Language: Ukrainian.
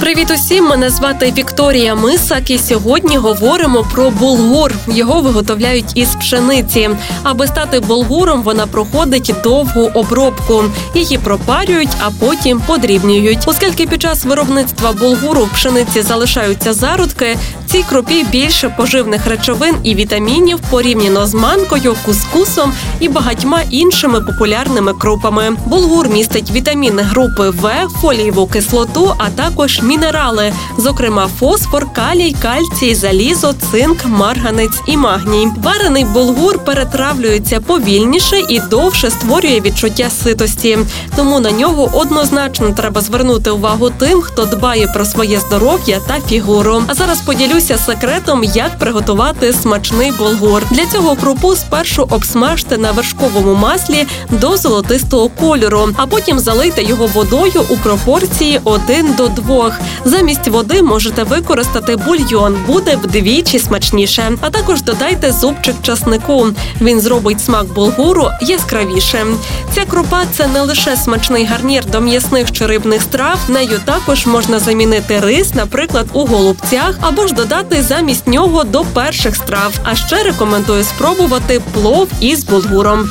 Привіт усім! Мене звати Вікторія Мисак, і сьогодні говоримо про булгур. Його виготовляють із пшениці. Аби стати булгуром, вона проходить довгу обробку. Її пропарюють, а потім подрібнюють. Оскільки під час виробництва булгуру в пшениці залишаються зародки, цій крупі більше поживних речовин і вітамінів порівняно з манкою, кускусом і багатьма іншими популярними крупами. Булгур містить вітаміни групи В, фолієву кислоту, а також мінерали, зокрема фосфор, калій, кальцій, залізо, цинк, марганець і магній. Варений булгур перетравлюється повільніше і довше створює відчуття ситості. Тому на нього однозначно треба звернути увагу тим, хто дбає про своє здоров'я та фігуру. А зараз поділюся секретом, як приготувати смачний булгур. Для цього крупу спершу обсмажте на вершковому маслі до золотистого кольору, а потім залийте його водою у пропорції 1 до 2. Замість води можете використати бульйон, буде вдвічі смачніше. А також додайте зубчик часнику. Він зробить смак булгуру яскравішим. Ця крупа це не лише смачний гарнір до м'ясних чи рибних страв. Нею також можна замінити рис, наприклад, у голубцях, або ж додати замість нього до перших страв. А ще рекомендую спробувати плов із булгуром.